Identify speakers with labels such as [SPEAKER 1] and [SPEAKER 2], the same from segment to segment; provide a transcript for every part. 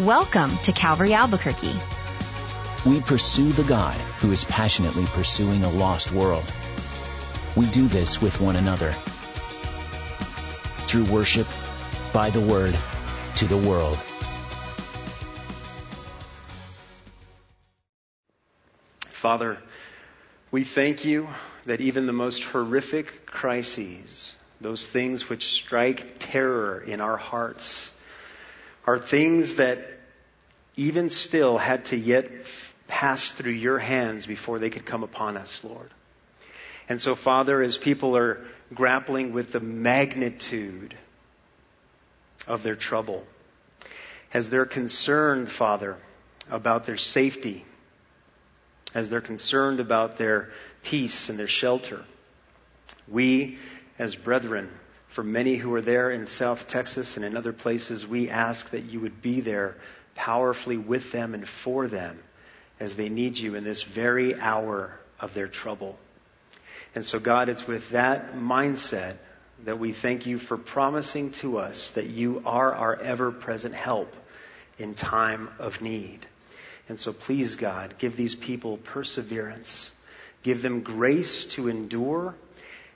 [SPEAKER 1] Welcome to Calvary Albuquerque.
[SPEAKER 2] We pursue the God who is passionately pursuing a lost world. We do this with one another. Through worship, by the word, to the world.
[SPEAKER 3] Father, we thank you that even the most horrific crises, those things which strike terror in our hearts, are things that even still had to yet pass through your hands before they could come upon us, Lord. And so, Father, as people are grappling with the magnitude of their trouble, as they're concerned, Father, about their safety, as they're concerned about their peace and their shelter, we, as brethren, for many who are there in South Texas and in other places, we ask that you would be there powerfully with them and for them as they need you in this very hour of their trouble. And so, God, it's with that mindset that we thank you for promising to us that you are our ever present help in time of need. And so, please, God, give these people perseverance. Give them grace to endure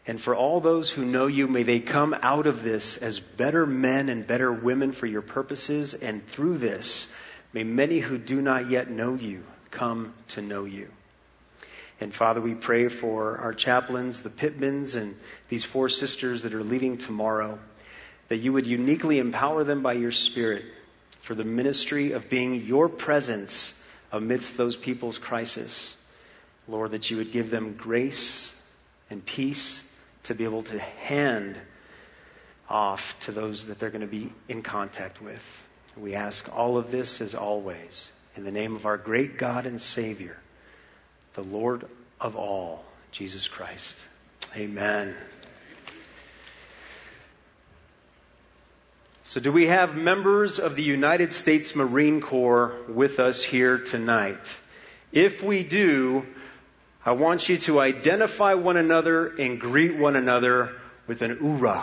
[SPEAKER 3] and for all those who know you, may they come out of this as better men and better women for your purposes. And through this, may many who do not yet know you come to know you. And Father, we pray for our chaplains, the Pittmans, and these four sisters that are leaving tomorrow, that you would uniquely empower them by your Spirit for the ministry of being your presence amidst those people's crisis. Lord, that you would give them grace and peace to be able to hand off to those that they're going to be in contact with. We ask all of this as always in the name of our great God and Savior, the Lord of all, Jesus Christ. Amen. So, do we have members of the United States Marine Corps with us here tonight? If we do, I want you to identify one another and greet one another with an oorah.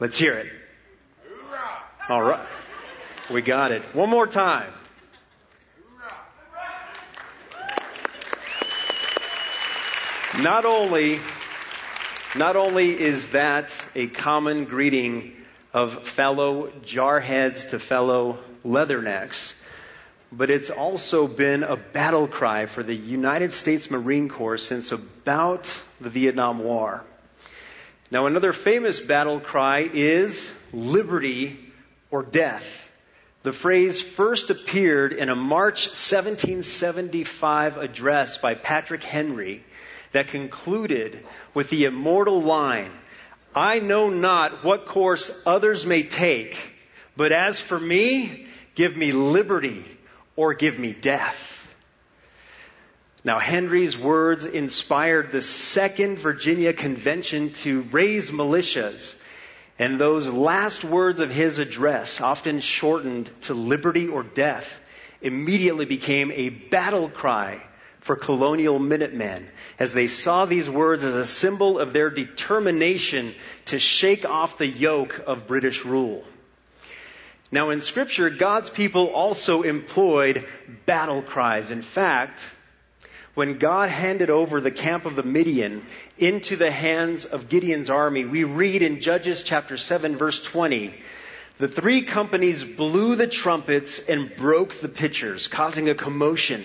[SPEAKER 3] Let's hear it. All right. We got it. One more time. Not only, not only is that a common greeting of fellow jarheads to fellow leathernecks, but it's also been a battle cry for the United States Marine Corps since about the Vietnam War. Now, another famous battle cry is liberty or death. The phrase first appeared in a March 1775 address by Patrick Henry that concluded with the immortal line, I know not what course others may take, but as for me, give me liberty or give me death. Now, Henry's words inspired the Second Virginia Convention to raise militias. And those last words of his address, often shortened to liberty or death, immediately became a battle cry for colonial Minutemen as they saw these words as a symbol of their determination to shake off the yoke of British rule. Now, in Scripture, God's people also employed battle cries. In fact, when God handed over the camp of the Midian into the hands of Gideon's army, we read in Judges chapter 7 verse 20, the three companies blew the trumpets and broke the pitchers, causing a commotion.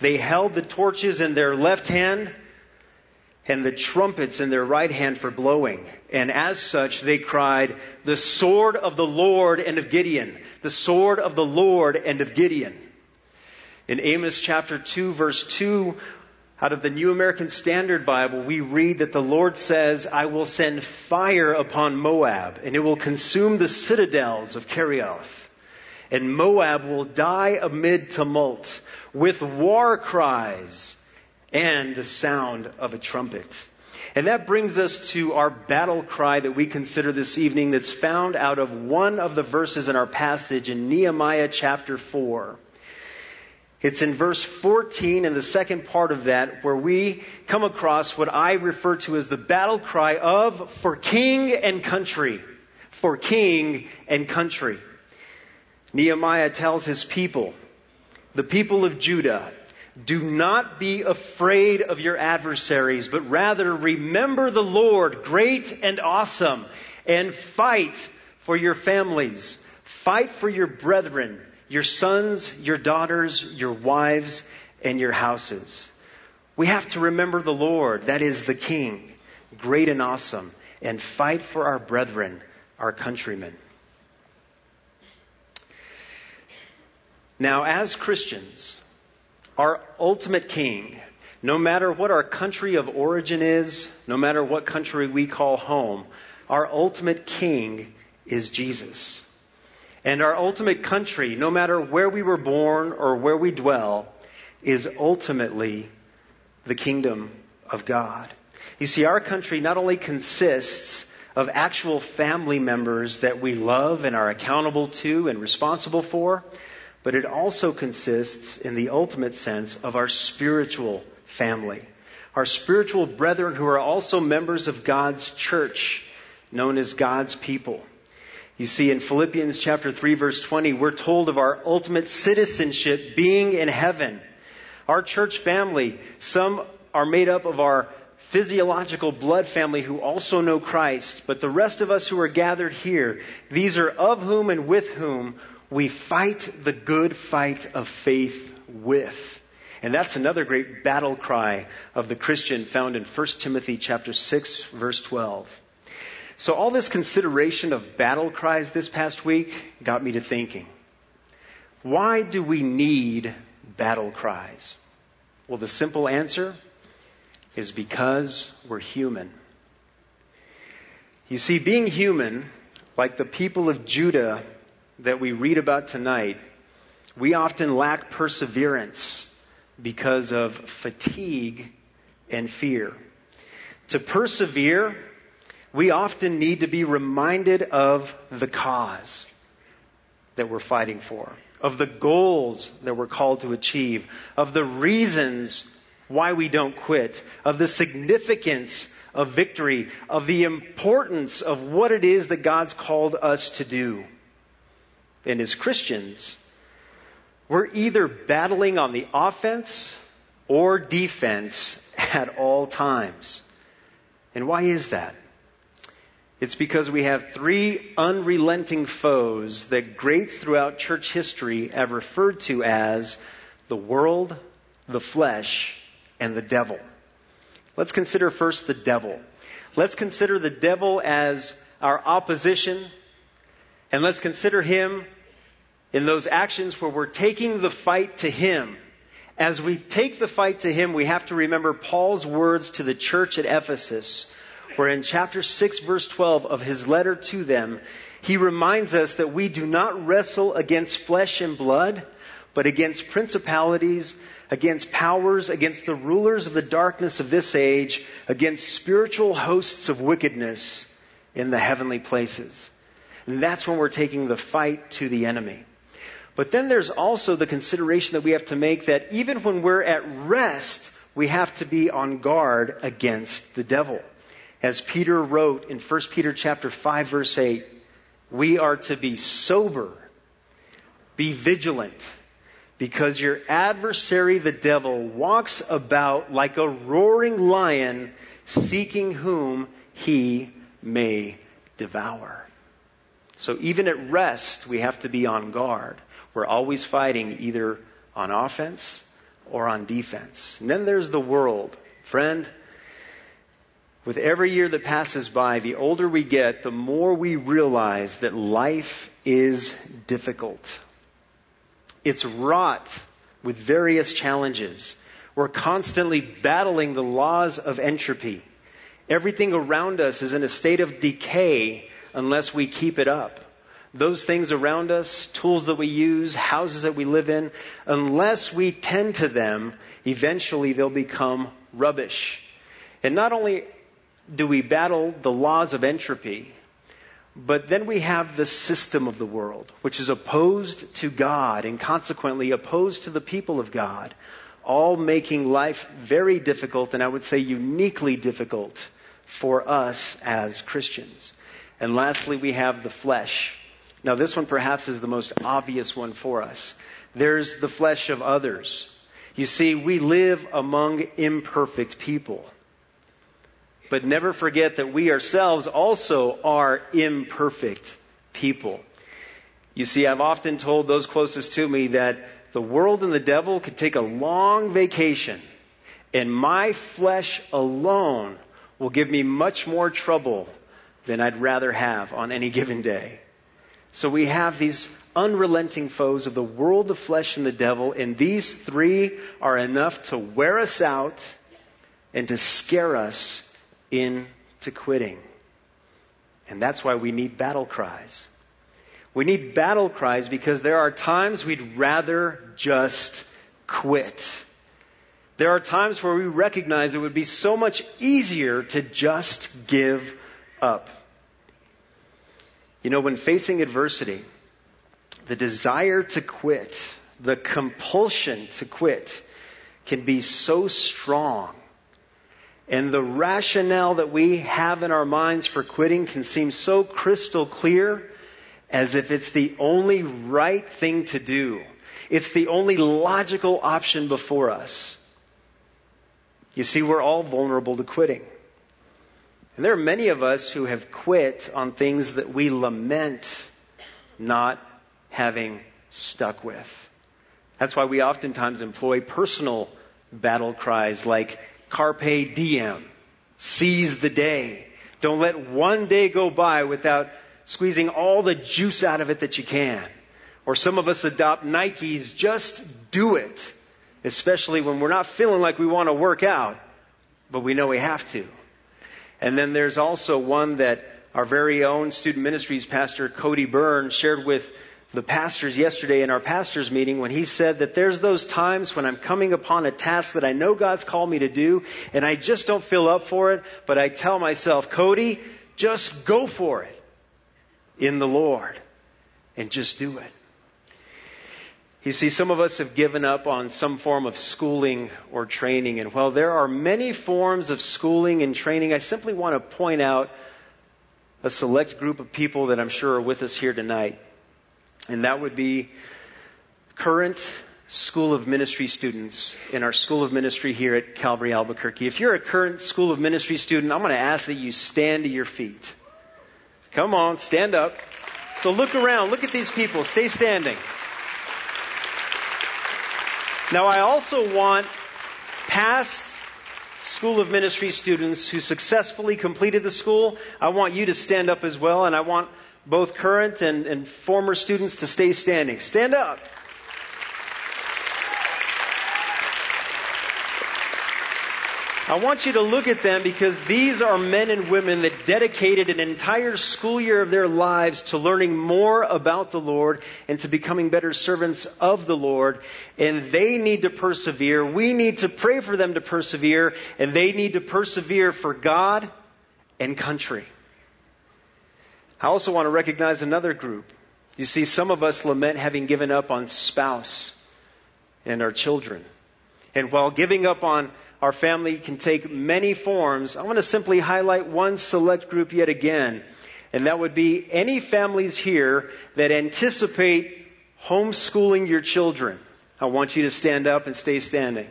[SPEAKER 3] They held the torches in their left hand and the trumpets in their right hand for blowing. And as such, they cried, the sword of the Lord and of Gideon, the sword of the Lord and of Gideon. In Amos chapter 2 verse 2, out of the New American Standard Bible, we read that the Lord says, I will send fire upon Moab, and it will consume the citadels of Kerioth. And Moab will die amid tumult, with war cries and the sound of a trumpet. And that brings us to our battle cry that we consider this evening that's found out of one of the verses in our passage in Nehemiah chapter 4. It's in verse 14 and the second part of that where we come across what I refer to as the battle cry of for king and country. For king and country. Nehemiah tells his people, the people of Judah, do not be afraid of your adversaries, but rather remember the Lord, great and awesome, and fight for your families. Fight for your brethren, your sons, your daughters, your wives, and your houses. We have to remember the Lord, that is the King, great and awesome, and fight for our brethren, our countrymen. Now, as Christians, our ultimate king, no matter what our country of origin is, no matter what country we call home, our ultimate king is Jesus. And our ultimate country, no matter where we were born or where we dwell, is ultimately the kingdom of God. You see, our country not only consists of actual family members that we love and are accountable to and responsible for, but it also consists, in the ultimate sense, of our spiritual family. Our spiritual brethren who are also members of God's church, known as God's people. You see, in Philippians chapter 3 verse 20, we're told of our ultimate citizenship being in heaven. Our church family, some are made up of our physiological blood family who also know Christ, but the rest of us who are gathered here, these are of whom and with whom we fight the good fight of faith with. And that's another great battle cry of the Christian found in 1 Timothy chapter 6 verse 12. So all this consideration of battle cries this past week got me to thinking. Why do we need battle cries? Well, the simple answer is because we're human. You see, being human, like the people of Judah that we read about tonight, we often lack perseverance because of fatigue and fear. To persevere, we often need to be reminded of the cause that we're fighting for, of the goals that we're called to achieve, of the reasons why we don't quit, of the significance of victory, of the importance of what it is that God's called us to do. And as Christians, we're either battling on the offense or defense at all times. And why is that? It's because we have three unrelenting foes that greats throughout church history have referred to as the world, the flesh, and the devil. Let's consider first the devil. Let's consider the devil as our opposition, and let's consider him in those actions where we're taking the fight to him. As we take the fight to him, we have to remember Paul's words to the church at Ephesus where in chapter 6 verse 12 of his letter to them, he reminds us that we do not wrestle against flesh and blood, but against principalities, against powers, against the rulers of the darkness of this age, against spiritual hosts of wickedness in the heavenly places. And that's when we're taking the fight to the enemy. But then there's also the consideration that we have to make that even when we're at rest, we have to be on guard against the devil. As Peter wrote in 1 Peter chapter 5 verse 8, we are to be sober, be vigilant, because your adversary, the devil, walks about like a roaring lion, seeking whom he may devour. So even at rest, we have to be on guard. We're always fighting either on offense or on defense. And then there's the world. Friend, with every year that passes by, the older we get, the more we realize that life is difficult. It's wrought with various challenges. We're constantly battling the laws of entropy. Everything around us is in a state of decay unless we keep it up. Those things around us, tools that we use, houses that we live in, unless we tend to them, eventually they'll become rubbish. And not only do we battle the laws of entropy, but then we have the system of the world, which is opposed to God and consequently opposed to the people of God, all making life very difficult and I would say uniquely difficult for us as Christians. And lastly, we have the flesh, Now, this one perhaps is the most obvious one for us. There's the flesh of others. You see, we live among imperfect people. But never forget that we ourselves also are imperfect people. You see, I've often told those closest to me that the world and the devil could take a long vacation, and my flesh alone will give me much more trouble than I'd rather have on any given day. So we have these unrelenting foes of the world, the flesh, and the devil, and these three are enough to wear us out and to scare us into quitting. And that's why we need battle cries. We need battle cries because there are times we'd rather just quit. There are times where we recognize it would be so much easier to just give up. You know, when facing adversity, the desire to quit, the compulsion to quit can be so strong. And the rationale that we have in our minds for quitting can seem so crystal clear as if it's the only right thing to do. It's the only logical option before us. You see, we're all vulnerable to quitting. And there are many of us who have quit on things that we lament not having stuck with. That's why we oftentimes employ personal battle cries like carpe diem, seize the day. Don't let one day go by without squeezing all the juice out of it that you can. Or some of us adopt Nike's just do it, especially when we're not feeling like we want to work out, but we know we have to. And then there's also one that our very own student ministries pastor Cody Byrne shared with the pastors yesterday in our pastors meeting when he said that there's those times when I'm coming upon a task that I know God's called me to do and I just don't feel up for it, but I tell myself, Cody, just go for it in the Lord and just do it. You see, some of us have given up on some form of schooling or training, and while there are many forms of schooling and training, I simply want to point out a select group of people that I'm sure are with us here tonight. And that would be current School of Ministry students in our School of Ministry here at Calvary Albuquerque. If you're a current School of Ministry student, I'm going to ask that you stand to your feet. Come on, stand up. So look around. Look at these people. Stay standing. Now, I also want past School of Ministry students who successfully completed the school, I want you to stand up as well, and I want both current and, and former students to stay standing. Stand up. I want you to look at them because these are men and women that dedicated an entire school year of their lives to learning more about the Lord and to becoming better servants of the Lord. And they need to persevere. We need to pray for them to persevere and they need to persevere for God and country. I also want to recognize another group. You see, some of us lament having given up on spouse and our children. And while giving up on our family can take many forms, I want to simply highlight one select group yet again. And that would be any families here that anticipate homeschooling your children. I want you to stand up and stay standing.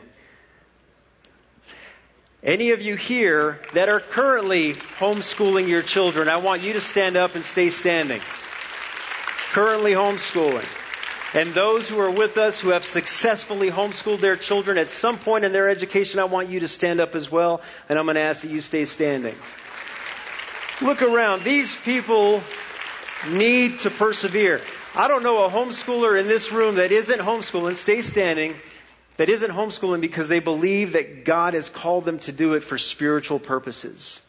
[SPEAKER 3] Any of you here that are currently homeschooling your children, I want you to stand up and stay standing. Currently homeschooling. And those who are with us who have successfully homeschooled their children at some point in their education, I want you to stand up as well, and I'm going to ask that you stay standing. Look around. These people need to persevere. I don't know a homeschooler in this room that isn't homeschooling, stay standing, that isn't homeschooling because they believe that God has called them to do it for spiritual purposes.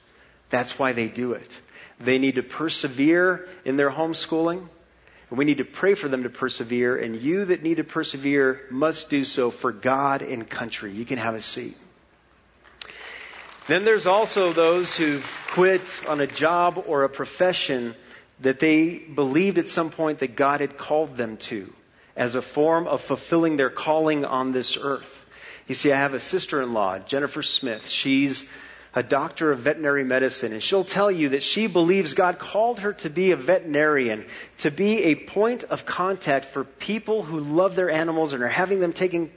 [SPEAKER 3] That's why they do it. They need to persevere in their homeschooling. And we need to pray for them to persevere. And you that need to persevere must do so for God and country. You can have a seat. Then there's also those who've quit on a job or a profession that they believed at some point that God had called them to as a form of fulfilling their calling on this earth. You see, I have a sister-in-law, Jennifer Smith. She's a doctor of veterinary medicine, and she'll tell you that she believes God called her to be a veterinarian, to be a point of contact for people who love their animals and are having them taken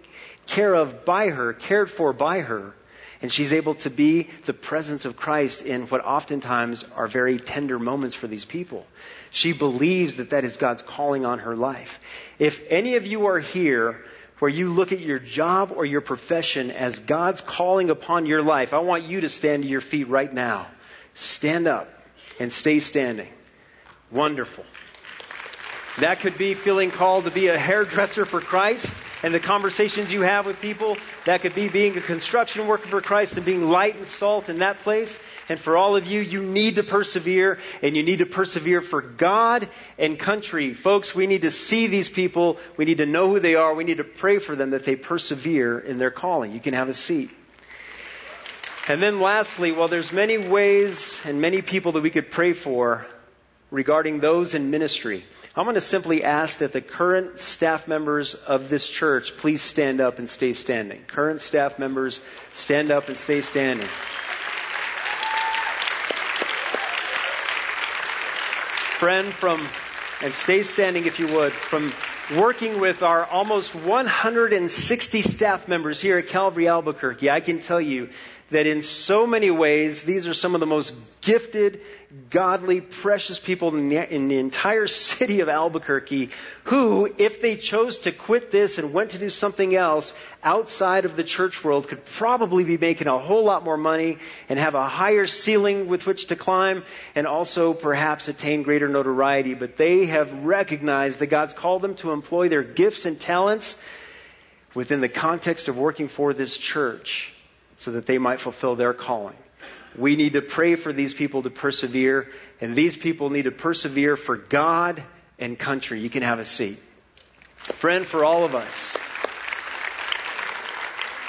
[SPEAKER 3] care of by her, cared for by her. And she's able to be the presence of Christ in what oftentimes are very tender moments for these people. She believes that that is God's calling on her life. If any of you are here where you look at your job or your profession as God's calling upon your life, I want you to stand to your feet right now. Stand up and stay standing. Wonderful. That could be feeling called to be a hairdresser for Christ and the conversations you have with people. That could be being a construction worker for Christ and being light and salt in that place. And for all of you, you need to persevere and you need to persevere for God and country. Folks, we need to see these people. We need to know who they are. We need to pray for them that they persevere in their calling. You can have a seat. And then lastly, while there's many ways and many people that we could pray for regarding those in ministry, I'm going to simply ask that the current staff members of this church please stand up and stay standing. Current staff members, stand up and stay standing. Friend from, and stay standing if you would, from working with our almost 160 staff members here at Calvary Albuquerque, I can tell you that in so many ways, these are some of the most gifted, godly, precious people in the, entire city of Albuquerque who, if they chose to quit this and went to do something else outside of the church world, could probably be making a whole lot more money and have a higher ceiling with which to climb and also perhaps attain greater notoriety. But they have recognized that God's called them to employ their gifts and talents within the context of working for this church so that they might fulfill their calling. We need to pray for these people to persevere, and these people need to persevere for God and country. You can have a seat. Friend, for all of us,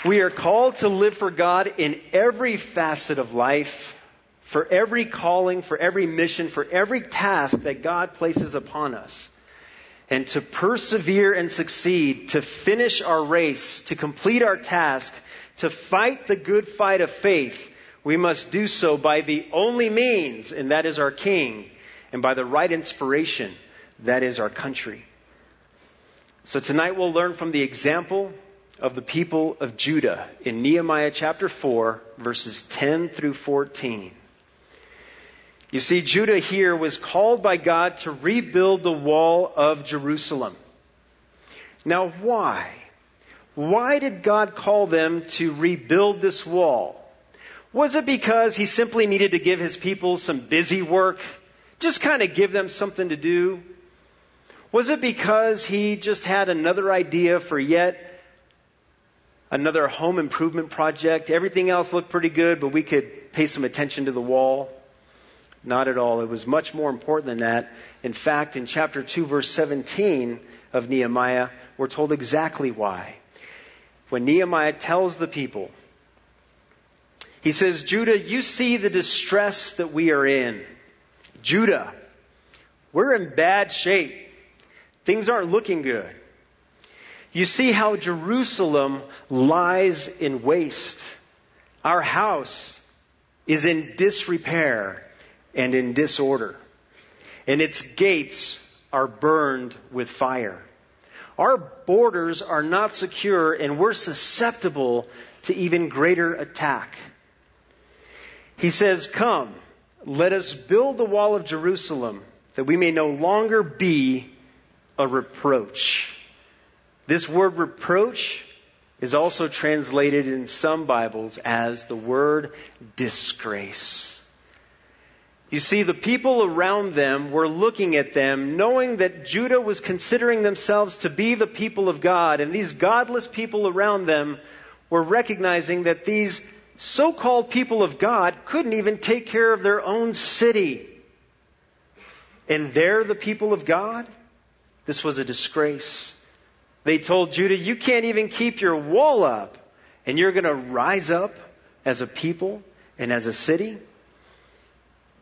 [SPEAKER 3] we are called to live for God in every facet of life, for every calling, for every mission, for every task that God places upon us. And to persevere and succeed, to finish our race, to complete our task, to fight the good fight of faith, we must do so by the only means, and that is our King, and by the right inspiration, that is our country. So tonight we'll learn from the example of the people of Judah in Nehemiah chapter 4, verses 10 through 14. You see, Judah here was called by God to rebuild the wall of Jerusalem. Now, why? Why did God call them to rebuild this wall? Was it because he simply needed to give his people some busy work? Just kind of give them something to do? Was it because he just had another idea for yet another home improvement project? Everything else looked pretty good, but we could pay some attention to the wall? Not at all. It was much more important than that. In fact, in chapter 2, verse 17 of Nehemiah, we're told exactly why when Nehemiah tells the people, he says, Judah, you see the distress that we are in. Judah, we're in bad shape. Things aren't looking good. You see how Jerusalem lies in waste. Our house is in disrepair and in disorder, and its gates are burned with fire. Our borders are not secure and we're susceptible to even greater attack. He says, Come, let us build the wall of Jerusalem that we may no longer be a reproach. This word reproach is also translated in some Bibles as the word disgrace. You see, the people around them were looking at them, knowing that Judah was considering themselves to be the people of God, and these godless people around them were recognizing that these so-called people of God couldn't even take care of their own city. And they're the people of God? This was a disgrace. They told Judah, you can't even keep your wall up, and you're going to rise up as a people and as a city?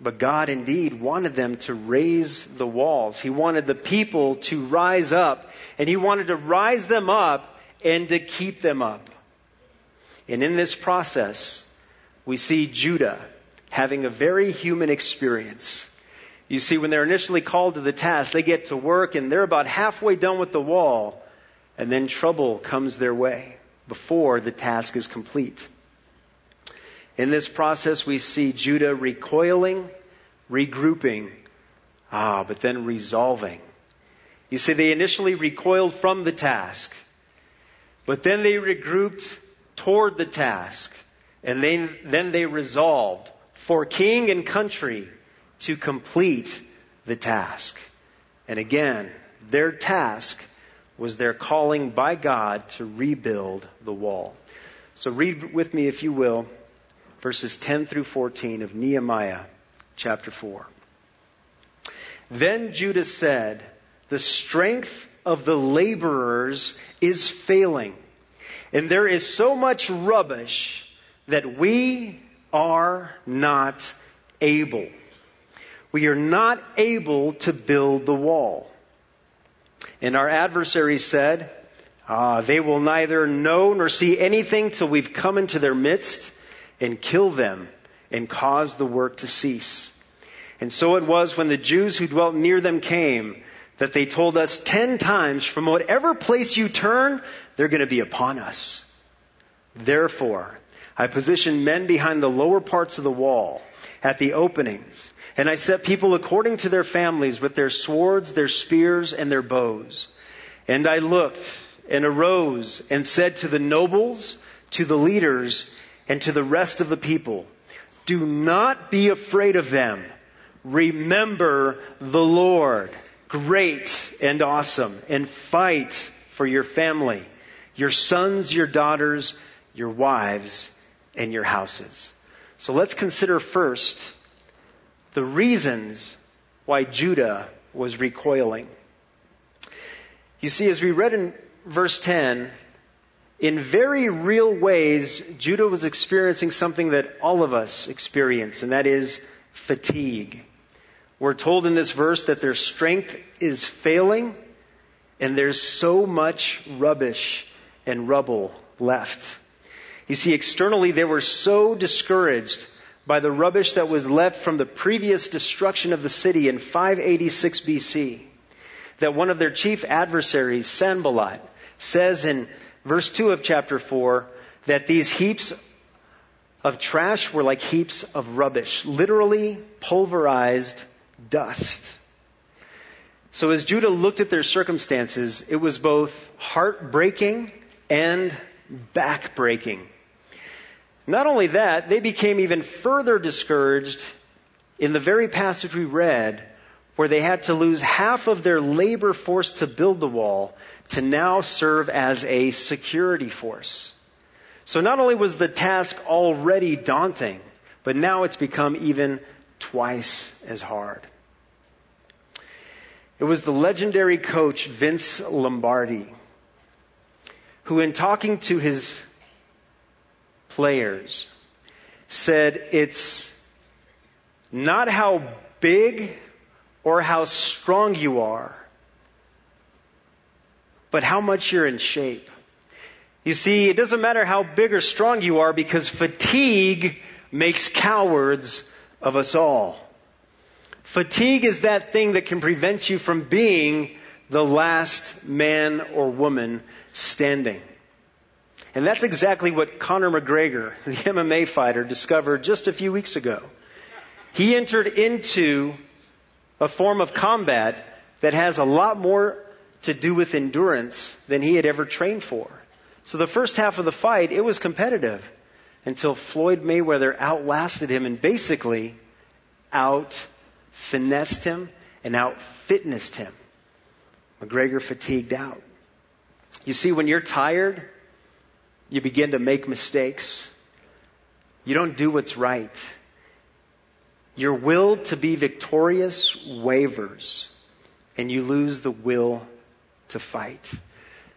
[SPEAKER 3] But God indeed wanted them to raise the walls. He wanted the people to rise up, and He wanted to rise them up and to keep them up. And in this process, we see Judah having a very human experience. You see, when they're initially called to the task, they get to work and they're about halfway done with the wall, and then trouble comes their way before the task is complete. In this process, we see Judah recoiling, regrouping, ah, but then resolving. You see, they initially recoiled from the task, but then they regrouped toward the task, and then, then they resolved for king and country to complete the task. And again, their task was their calling by God to rebuild the wall. So read with me, if you will, verses 10 through 14 of Nehemiah chapter 4. Then Judah said, The strength of the laborers is failing, and there is so much rubbish that we are not able. We are not able to build the wall. And our adversary said, ah, they will neither know nor see anything till we've come into their midst and kill them and cause the work to cease. And so it was when the Jews who dwelt near them came that they told us ten times from whatever place you turn, they're going to be upon us. Therefore, I positioned men behind the lower parts of the wall at the openings, and I set people according to their families with their swords, their spears, and their bows. And I looked and arose and said to the nobles, to the leaders, and to the rest of the people, do not be afraid of them. Remember the Lord, great and awesome, and fight for your family, your sons, your daughters, your wives, and your houses. So let's consider first the reasons why Judah was recoiling. You see, as we read in verse 10, in very real ways, Judah was experiencing something that all of us experience, and that is fatigue. We're told in this verse that their strength is failing, and there's so much rubbish and rubble left. You see, externally, they were so discouraged by the rubbish that was left from the previous destruction of the city in 586 BC that one of their chief adversaries, Sanballat, says in verse 2 of chapter 4 that these heaps of trash were like heaps of rubbish, literally pulverized dust. So as Judah looked at their circumstances, it was both heartbreaking and backbreaking. Not only that, they became even further discouraged in the very passage we read where they had to lose half of their labor force to build the wall to now serve as a security force. So not only was the task already daunting, but now it's become even twice as hard. It was the legendary coach Vince Lombardi who in talking to his players said it's not how big or how strong you are, but how much you're in shape. You see, it doesn't matter how big or strong you are because fatigue makes cowards of us all. Fatigue is that thing that can prevent you from being the last man or woman standing. And that's exactly what Conor McGregor, the MMA fighter, discovered just a few weeks ago. He entered into a form of combat that has a lot more to do with endurance than he had ever trained for. So the first half of the fight, it was competitive until Floyd Mayweather outlasted him and basically out finessed him and out fitnessed him. McGregor fatigued out. You see, when you're tired, you begin to make mistakes. You don't do what's right. Your will to be victorious wavers, and you lose the will to fight.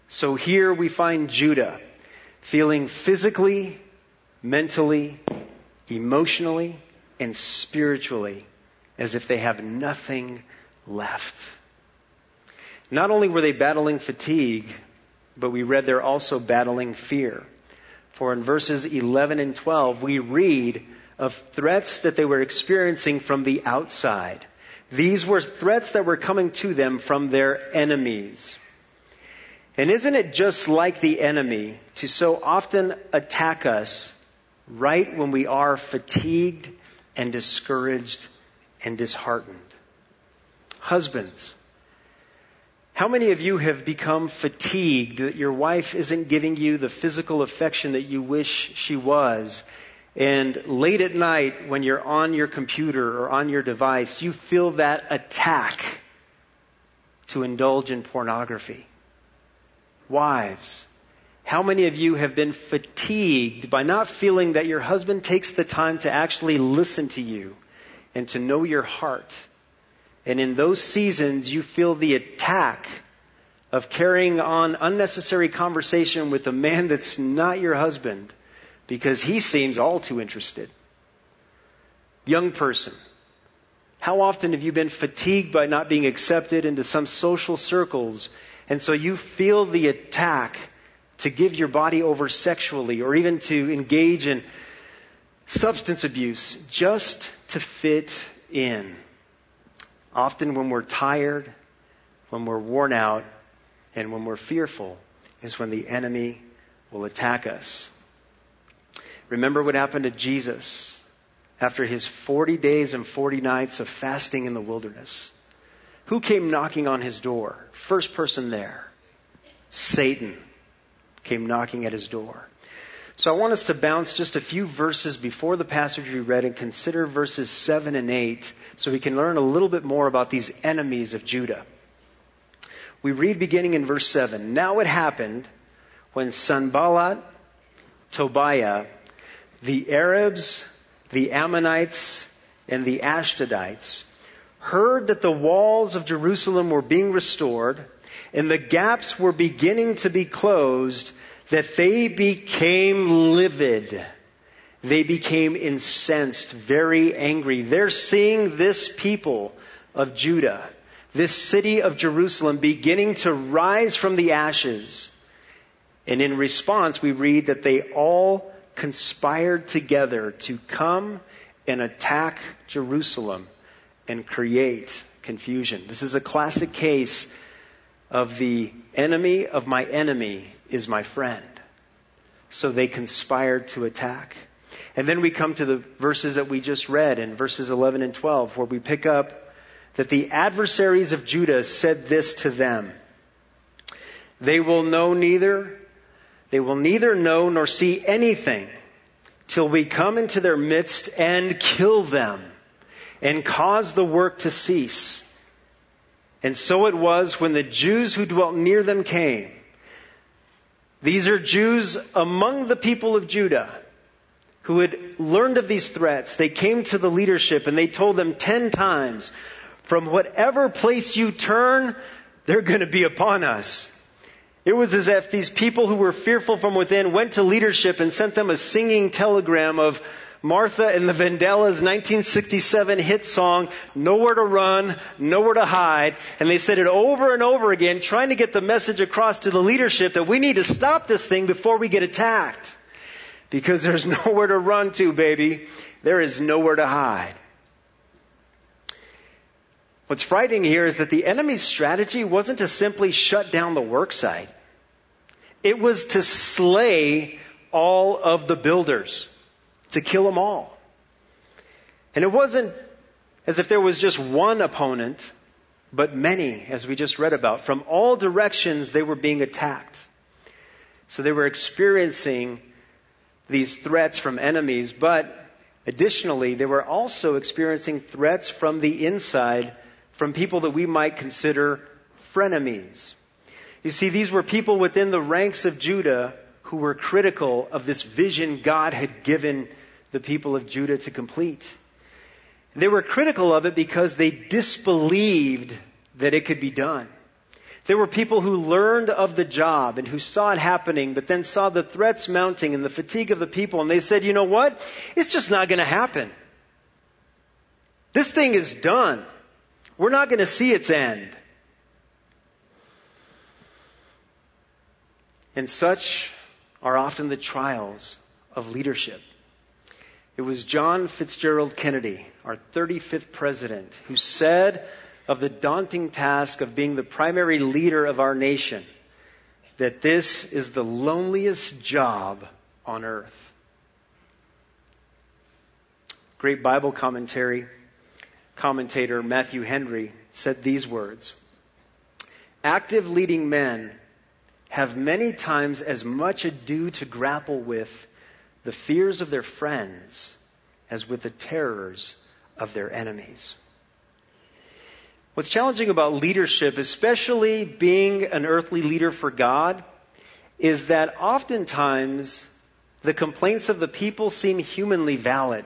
[SPEAKER 3] So here we find Judah feeling physically, mentally, emotionally, and spiritually as if they have nothing left. Not only were they battling fatigue, but we read they're also battling fear. For in verses 11 and 12, we read of threats that they were experiencing from the outside. These were threats that were coming to them from their enemies. And isn't it just like the enemy to so often attack us right when we are fatigued and discouraged and disheartened? Husbands, how many of you have become fatigued that your wife isn't giving you the physical affection that you wish she was? And late at night, when you're on your computer or on your device, you feel that attack to indulge in pornography. Wives, how many of you have been fatigued by not feeling that your husband takes the time to actually listen to you and to know your heart? And in those seasons, you feel the attack of carrying on unnecessary conversation with a man that's not your husband because he seems all too interested. Young person, how often have you been fatigued by not being accepted into some social circles and so you feel the attack to give your body over sexually or even to engage in substance abuse just to fit in? Often when we're tired, when we're worn out, and when we're fearful is when the enemy will attack us. Remember what happened to Jesus after his 40 days and 40 nights of fasting in the wilderness. Who came knocking on his door? First person there. Satan came knocking at his door. So I want us to bounce just a few verses before the passage we read and consider verses 7 and 8 so we can learn a little bit more about these enemies of Judah. We read beginning in verse 7. Now it happened when Sanballat, Tobiah, the Arabs, the Ammonites, and the Ashdodites heard that the walls of Jerusalem were being restored and the gaps were beginning to be closed, that they became livid. They became incensed, very angry. They're seeing this people of Judah, this city of Jerusalem beginning to rise from the ashes. And in response, we read that they all conspired together to come and attack Jerusalem and create confusion. This is a classic case of the enemy of my enemy is my friend. So they conspired to attack. And then we come to the verses that we just read in verses 11 and 12 where we pick up that the adversaries of Judah said this to them. They will know neither they will neither know nor see anything till we come into their midst and kill them and cause the work to cease. And so it was when the Jews who dwelt near them came. These are Jews among the people of Judah who had learned of these threats. They came to the leadership and they told them ten times, from whatever place you turn, they're going to be upon us. It was as if these people who were fearful from within went to leadership and sent them a singing telegram of Martha and the Vandellas 1967 hit song, Nowhere to Run, Nowhere to Hide. And they said it over and over again, trying to get the message across to the leadership that we need to stop this thing before we get attacked. Because there's nowhere to run to, baby. There is nowhere to hide. What's frightening here is that the enemy's strategy wasn't to simply shut down the worksite. It was to slay all of the builders, to kill them all. And it wasn't as if there was just one opponent, but many, as we just read about. From all directions, they were being attacked. So they were experiencing these threats from enemies, but additionally, they were also experiencing threats from the inside from people that we might consider frenemies. You see, these were people within the ranks of Judah who were critical of this vision God had given the people of Judah to complete. They were critical of it because they disbelieved that it could be done. There were people who learned of the job and who saw it happening, but then saw the threats mounting and the fatigue of the people, and they said, you know what? It's just not going to happen. This thing is done. We're not going to see its end. And such are often the trials of leadership. It was John Fitzgerald Kennedy, our 35th president, who said of the daunting task of being the primary leader of our nation that this is the loneliest job on earth. Great Bible commentary commentator Matthew Henry said these words. Active leading men have many times as much ado to grapple with the fears of their friends as with the terrors of their enemies. What's challenging about leadership, especially being an earthly leader for God, is that oftentimes the complaints of the people seem humanly valid.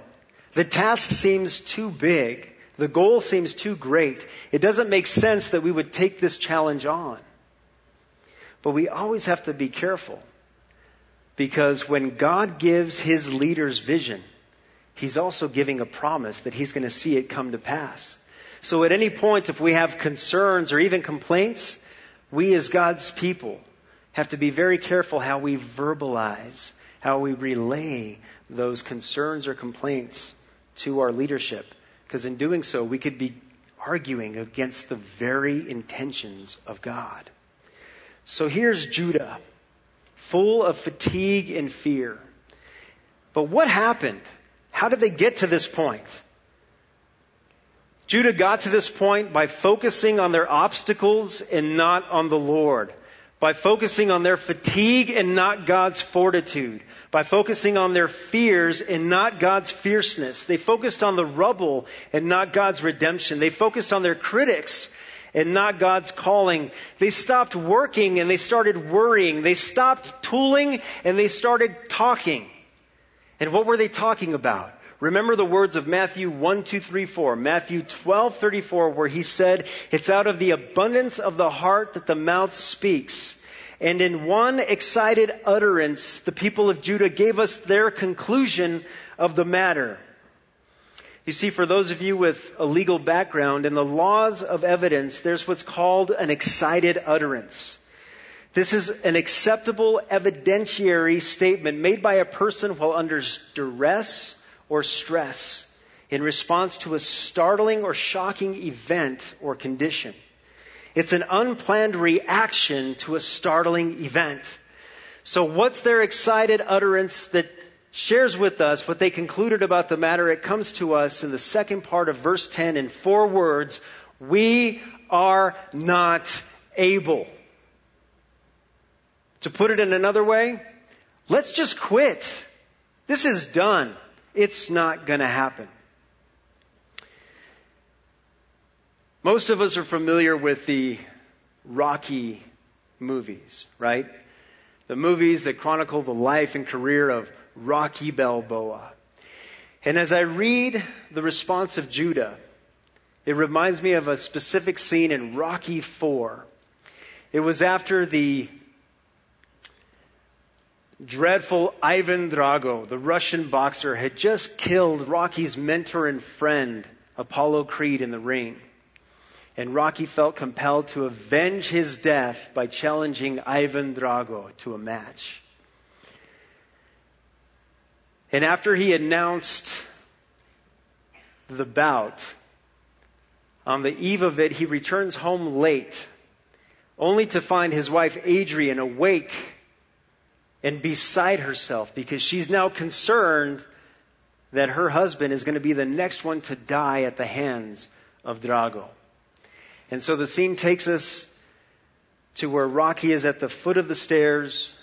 [SPEAKER 3] The task seems too big. The goal seems too great. It doesn't make sense that we would take this challenge on. But we always have to be careful because when God gives his leaders vision, he's also giving a promise that he's going to see it come to pass. So at any point, if we have concerns or even complaints, we as God's people have to be very careful how we verbalize, how we relay those concerns or complaints to our leadership. Because in doing so, we could be arguing against the very intentions of God. So here's Judah, full of fatigue and fear. But what happened? How did they get to this point? Judah got to this point by focusing on their obstacles and not on the Lord. By focusing on their fatigue and not God's fortitude. By focusing on their fears and not God's fierceness. They focused on the rubble and not God's redemption. They focused on their critics and not God's calling. They stopped working and they started worrying. They stopped tooling and they started talking. And what were they talking about? Remember the words of Matthew 1, 2, 3, 4. Matthew 12, 34, where he said, It's out of the abundance of the heart that the mouth speaks. And in one excited utterance, the people of Judah gave us their conclusion of the matter. You see, for those of you with a legal background, in the laws of evidence, there's what's called an excited utterance. This is an acceptable evidentiary statement made by a person while under duress or stress in response to a startling or shocking event or condition. It's an unplanned reaction to a startling event. So what's their excited utterance that shares with us what they concluded about the matter? It comes to us in the second part of verse 10 in four words. We are not able. To put it in another way, let's just quit. This is done. It's not going to happen. Most of us are familiar with the Rocky movies, right? The movies that chronicle the life and career of Rocky Balboa. And as I read the response of Judah, it reminds me of a specific scene in Rocky 4. It was after the dreadful Ivan Drago, the Russian boxer, had just killed Rocky's mentor and friend, Apollo Creed, in the ring. And Rocky felt compelled to avenge his death by challenging Ivan Drago to a match. And after he announced the bout, on the eve of it, he returns home late, only to find his wife Adrian awake and beside herself because she's now concerned that her husband is going to be the next one to die at the hands of Drago. And so the scene takes us to where Rocky is at the foot of the stairs,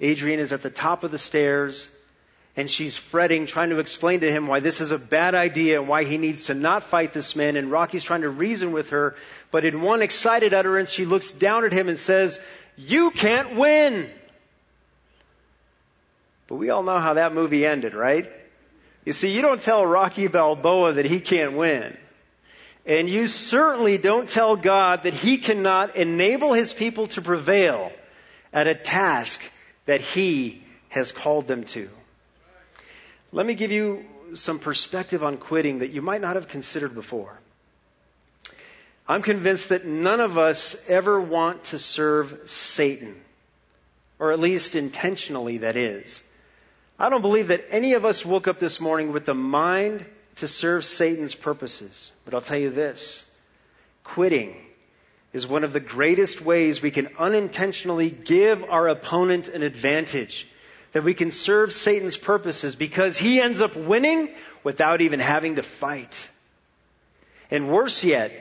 [SPEAKER 3] Adrian is at the top of the stairs, and she's fretting, trying to explain to him why this is a bad idea and why he needs to not fight this man. And Rocky's trying to reason with her, but in one excited utterance, she looks down at him and says, You can't win! But we all know how that movie ended, right? You see, you don't tell Rocky Balboa that he can't win. And you certainly don't tell God that he cannot enable his people to prevail at a task that he has called them to. Let me give you some perspective on quitting that you might not have considered before. I'm convinced that none of us ever want to serve Satan or at least intentionally, that is. I don't believe that any of us woke up this morning with the mind to serve Satan's purposes. But I'll tell you this quitting is one of the greatest ways we can unintentionally give our opponent an advantage. That we can serve Satan's purposes because he ends up winning without even having to fight. And worse yet,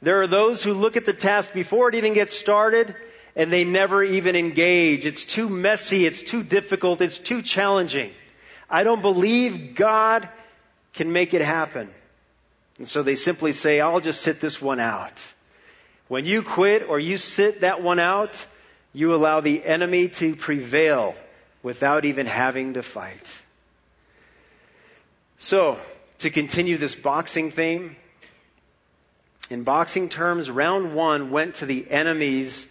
[SPEAKER 3] there are those who look at the task before it even gets started and they never even engage. It's too messy, it's too difficult, it's too challenging. I don't believe God can make it happen. And so they simply say, I'll just sit this one out. When you quit or you sit that one out, you allow the enemy to prevail without even having to fight. So, to continue this boxing theme, in boxing terms, round one went to the enemies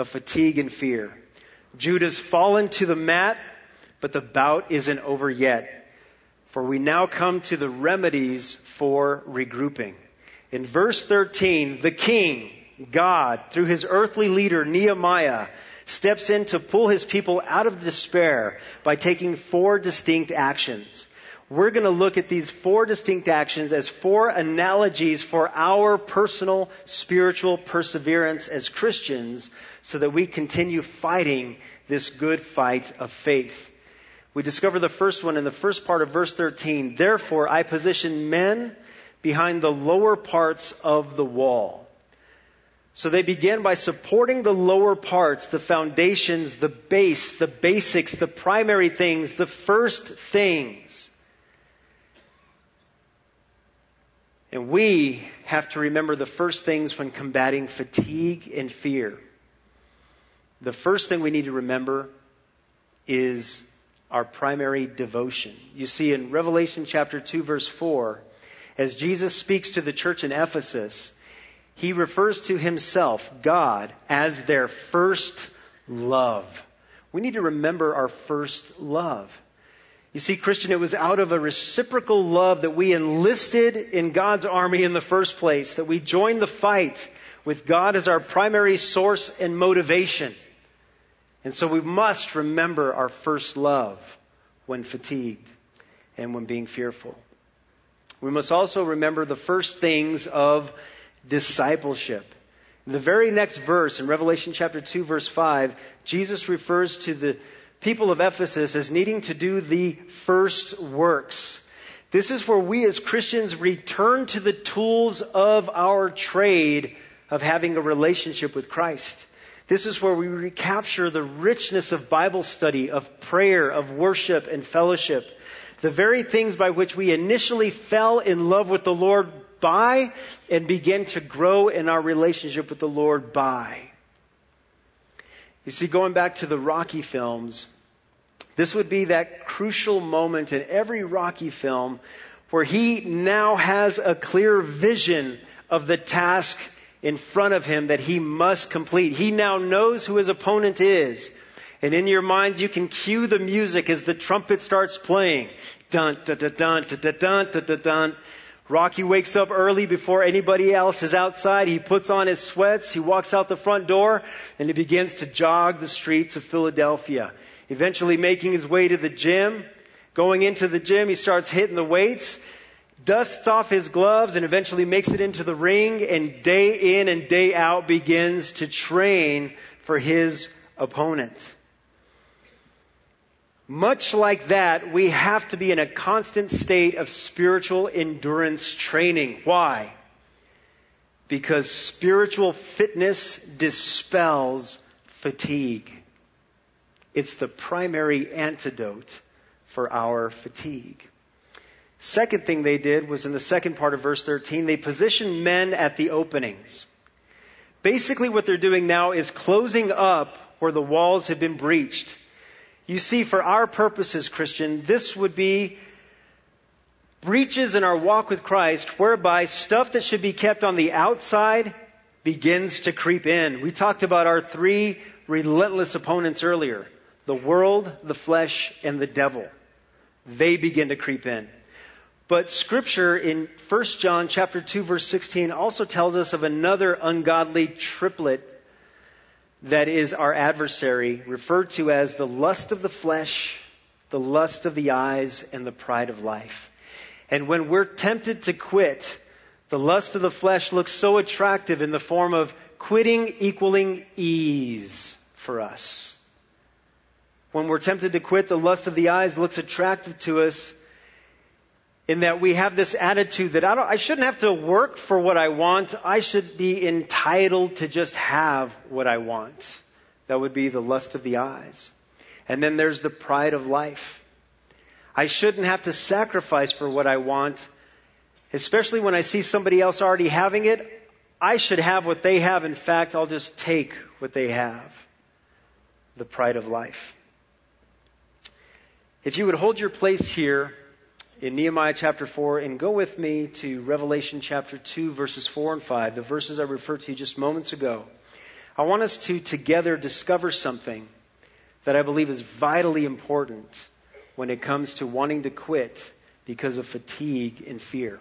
[SPEAKER 3] of fatigue and fear. Judah's fallen to the mat, but the bout isn't over yet. For we now come to the remedies for regrouping. In verse 13, the king, God, through his earthly leader, Nehemiah, steps in to pull his people out of despair by taking four distinct actions. We're going to look at these four distinct actions as four analogies for our personal spiritual perseverance as Christians so that we continue fighting this good fight of faith. We discover the first one in the first part of verse 13. Therefore, I position men behind the lower parts of the wall. So they begin by supporting the lower parts, the foundations, the base, the basics, the primary things, the first things. And we have to remember the first things when combating fatigue and fear. The first thing we need to remember is our primary devotion. You see in Revelation chapter 2 verse 4, as Jesus speaks to the church in Ephesus, he refers to himself, God, as their first love. We need to remember our first love. You see, Christian, it was out of a reciprocal love that we enlisted in God's army in the first place, that we joined the fight with God as our primary source and motivation. And so we must remember our first love when fatigued and when being fearful. We must also remember the first things of discipleship. In the very next verse, in Revelation chapter 2, verse 5, Jesus refers to the people of Ephesus as needing to do the first works. This is where we as Christians return to the tools of our trade of having a relationship with Christ. This is where we recapture the richness of Bible study, of prayer, of worship and fellowship. The very things by which we initially fell in love with the Lord by and begin to grow in our relationship with the Lord by. You see, going back to the Rocky films, this would be that crucial moment in every Rocky film where he now has a clear vision of the task in front of him that he must complete. He now knows who his opponent is. And in your minds, you can cue the music as the trumpet starts playing. Dun, dun, dun, dun, dun, dun, dun, dun, dun. Rocky wakes up early before anybody else is outside. He puts on his sweats. He walks out the front door and he begins to jog the streets of Philadelphia. Eventually making his way to the gym. Going into the gym, he starts hitting the weights dusts off his gloves and eventually makes it into the ring and day in and day out begins to train for his opponent. Much like that, we have to be in a constant state of spiritual endurance training. Why? Because spiritual fitness dispels fatigue. It's the primary antidote for our fatigue. Second thing they did was in the second part of verse 13, they positioned men at the openings. Basically what they're doing now is closing up where the walls have been breached. You see, for our purposes, Christian, this would be breaches in our walk with Christ whereby stuff that should be kept on the outside begins to creep in. We talked about our three relentless opponents earlier. The world, the flesh, and the devil. They begin to creep in. But scripture in 1 John chapter 2 verse 16 also tells us of another ungodly triplet that is our adversary, referred to as the lust of the flesh, the lust of the eyes, and the pride of life. And when we're tempted to quit, the lust of the flesh looks so attractive in the form of quitting equaling ease for us. When we're tempted to quit, the lust of the eyes looks attractive to us in that we have this attitude that I, I, shouldn't have to work for what I want. I should be entitled to just have what I want. That would be the lust of the eyes. And then there's the pride of life. I shouldn't have to sacrifice for what I want, especially when I see somebody else already having it. I should have what they have. In fact, I'll just take what they have. The pride of life. If you would hold your place here, in Nehemiah chapter 4 and go with me to Revelation chapter 2, verses 4 and 5, the verses I referred to just moments ago. I want us to together discover something that I believe is vitally important when it comes to wanting to quit because of fatigue and fear.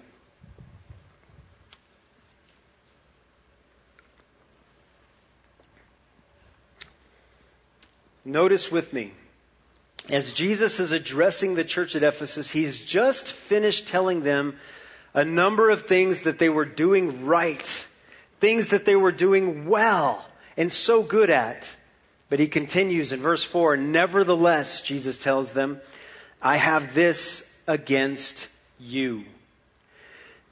[SPEAKER 3] Notice with me as Jesus is addressing the church at Ephesus, he's just finished telling them a number of things that they were doing right, things that they were doing well and so good at. But he continues in verse 4 Nevertheless, Jesus tells them, I have this against you,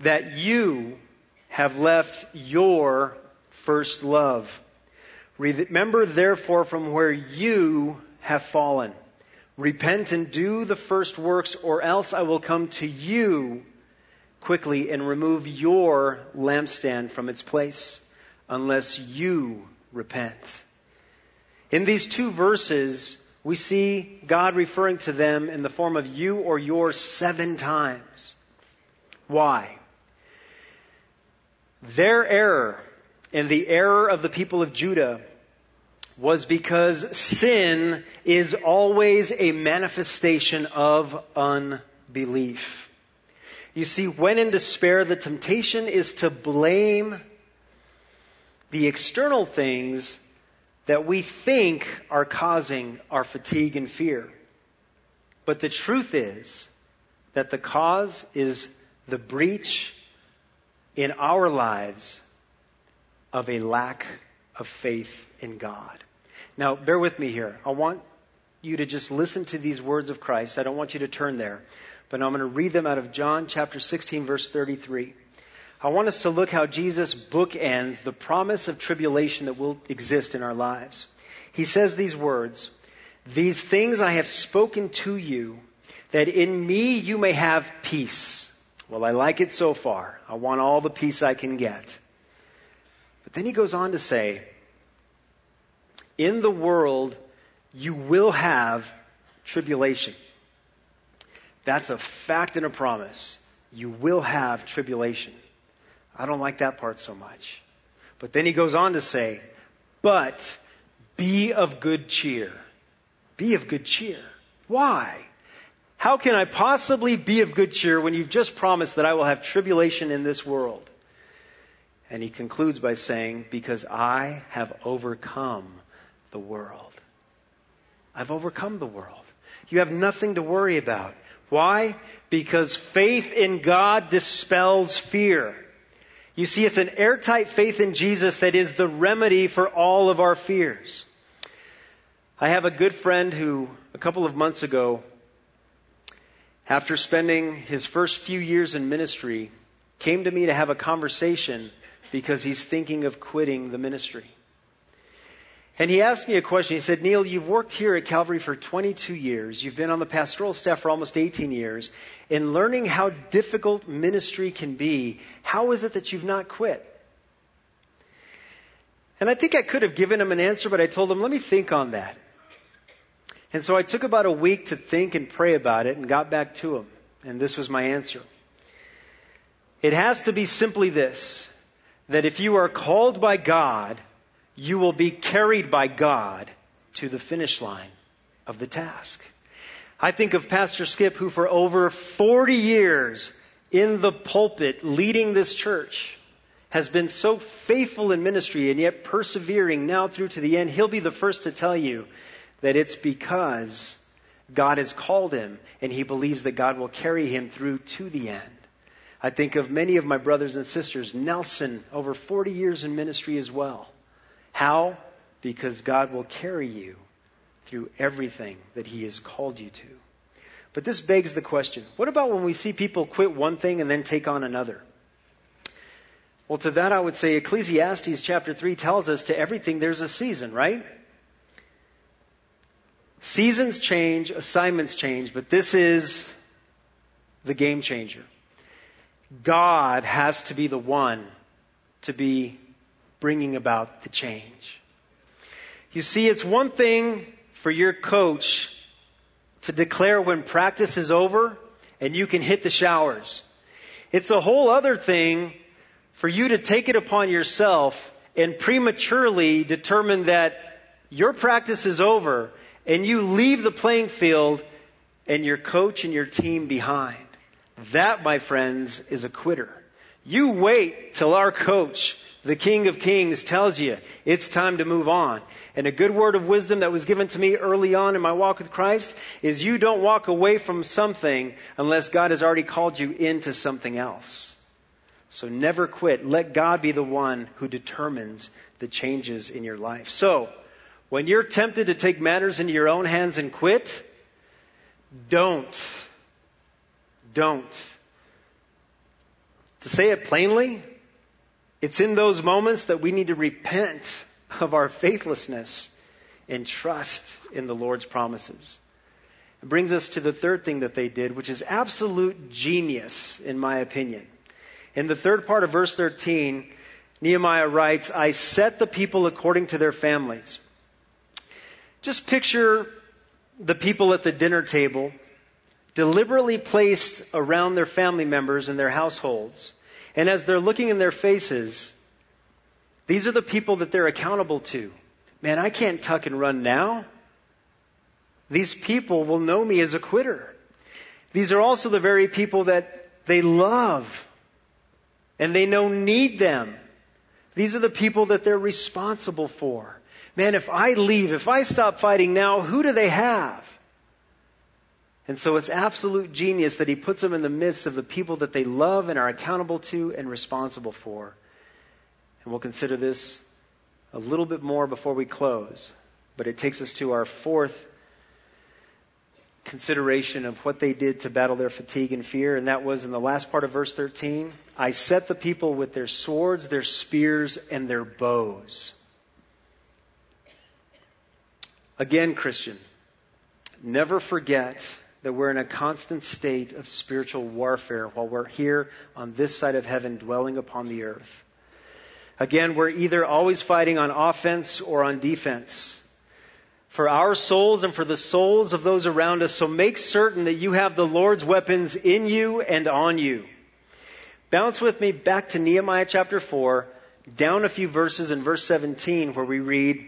[SPEAKER 3] that you have left your first love. Remember therefore from where you have fallen. Repent and do the first works, or else I will come to you quickly and remove your lampstand from its place, unless you repent. In these two verses, we see God referring to them in the form of you or yours seven times. Why? Their error and the error of the people of Judah was because sin is always a manifestation of unbelief. You see, when in despair, the temptation is to blame the external things that we think are causing our fatigue and fear. But the truth is that the cause is the breach in our lives of a lack of faith in God. Now, bear with me here. I want you to just listen to these words of Christ. I don't want you to turn there, but I'm going to read them out of John chapter 16 verse 33. I want us to look how Jesus bookends the promise of tribulation that will exist in our lives. He says these words, These things I have spoken to you, that in me you may have peace. Well, I like it so far. I want all the peace I can get. But then he goes on to say, in the world, you will have tribulation. That's a fact and a promise. You will have tribulation. I don't like that part so much. But then he goes on to say, but be of good cheer. Be of good cheer. Why? How can I possibly be of good cheer when you've just promised that I will have tribulation in this world? And he concludes by saying, because I have overcome the world. I've overcome the world. You have nothing to worry about. Why? Because faith in God dispels fear. You see, it's an airtight faith in Jesus that is the remedy for all of our fears. I have a good friend who, a couple of months ago, after spending his first few years in ministry, came to me to have a conversation because he's thinking of quitting the ministry. And he asked me a question. He said, Neil, you've worked here at Calvary for 22 years. You've been on the pastoral staff for almost 18 years. In learning how difficult ministry can be, how is it that you've not quit? And I think I could have given him an answer, but I told him, let me think on that. And so I took about a week to think and pray about it and got back to him. And this was my answer. It has to be simply this, that if you are called by God, you will be carried by God to the finish line of the task. I think of Pastor Skip, who for over 40 years in the pulpit leading this church, has been so faithful in ministry and yet persevering now through to the end, he'll be the first to tell you that it's because God has called him and he believes that God will carry him through to the end. I think of many of my brothers and sisters, Nelson, over 40 years in ministry as well. How? Because God will carry you through everything that he has called you to. But this begs the question, what about when we see people quit one thing and then take on another? Well, to that I would say Ecclesiastes chapter 3 tells us to everything there's a season, right? Seasons change, assignments change, but this is the game changer. God has to be the one to be bringing about the change. You see, it's one thing for your coach to declare when practice is over and you can hit the showers. It's a whole other thing for you to take it upon yourself and prematurely determine that your practice is over and you leave the playing field and your coach and your team behind. That, my friends, is a quitter. You wait till our coach, the King of Kings, tells you it's time to move on. And a good word of wisdom that was given to me early on in my walk with Christ is you don't walk away from something unless God has already called you into something else. So never quit. Let God be the one who determines the changes in your life. So, when you're tempted to take matters into your own hands and quit, don't. Don't. To say it plainly, it's in those moments that we need to repent of our faithlessness and trust in the Lord's promises. It brings us to the third thing that they did, which is absolute genius, in my opinion. In the third part of verse 13, Nehemiah writes, I set the people according to their families. Just picture the people at the dinner table deliberately placed around their family members and their households. And as they're looking in their faces, these are the people that they're accountable to. Man, I can't tuck and run now. These people will know me as a quitter. These are also the very people that they love and they know need them. These are the people that they're responsible for. Man, if I leave, if I stop fighting now, who do they have? And so it's absolute genius that he puts them in the midst of the people that they love and are accountable to and responsible for. And we'll consider this a little bit more before we close. But it takes us to our fourth consideration of what they did to battle their fatigue and fear, and that was in the last part of verse 13 I set the people with their swords, their spears, and their bows. Again, Christian, never forget that we're in a constant state of spiritual warfare while we're here on this side of heaven dwelling upon the earth. Again, we're either always fighting on offense or on defense for our souls and for the souls of those around us. So make certain that you have the Lord's weapons in you and on you. Bounce with me back to Nehemiah chapter 4, down a few verses in verse 17 where we read,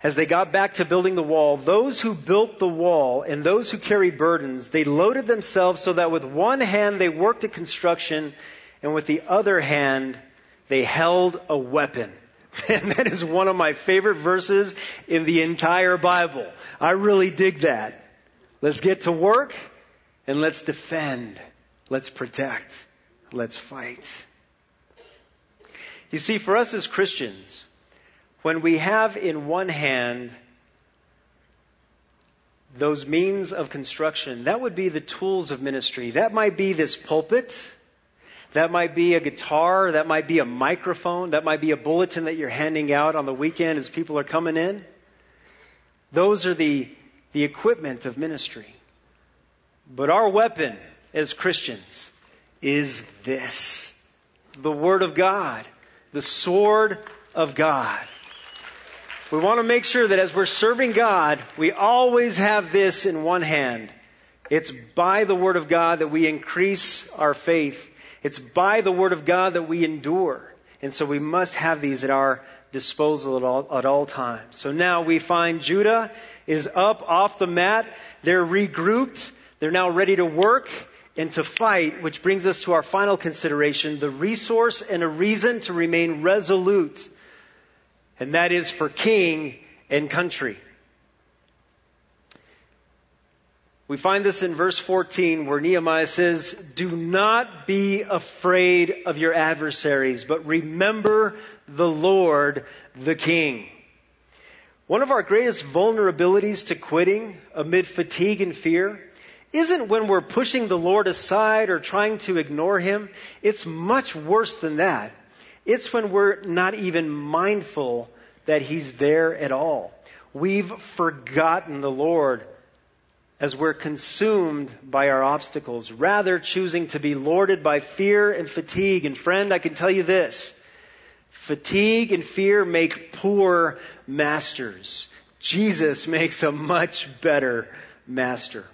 [SPEAKER 3] as they got back to building the wall, those who built the wall and those who carried burdens, they loaded themselves so that with one hand they worked at construction and with the other hand they held a weapon. And that is one of my favorite verses in the entire Bible. I really dig that. Let's get to work and let's defend. Let's protect. Let's fight. You see, for us as Christians, when we have in one hand those means of construction, that would be the tools of ministry. That might be this pulpit. That might be a guitar. That might be a microphone. That might be a bulletin that you're handing out on the weekend as people are coming in. Those are the, the equipment of ministry. But our weapon as Christians is this. The Word of God. The sword of God. We want to make sure that as we're serving God, we always have this in one hand. It's by the Word of God that we increase our faith. It's by the Word of God that we endure. And so we must have these at our disposal at all, at all times. So now we find Judah is up off the mat. They're regrouped. They're now ready to work. and to fight, which brings us to our final consideration, the resource and a reason to remain resolute. And that is for king and country. We find this in verse 14 where Nehemiah says, Do not be afraid of your adversaries, but remember the Lord, the King. One of our greatest vulnerabilities to quitting amid fatigue and fear isn't when we're pushing the Lord aside or trying to ignore Him. It's much worse than that. It's when we're not even mindful that He's there at all. We've forgotten the Lord as we're consumed by our obstacles, rather choosing to be lorded by fear and fatigue. And friend, I can tell you this. Fatigue and fear make poor masters. Jesus makes a much better master.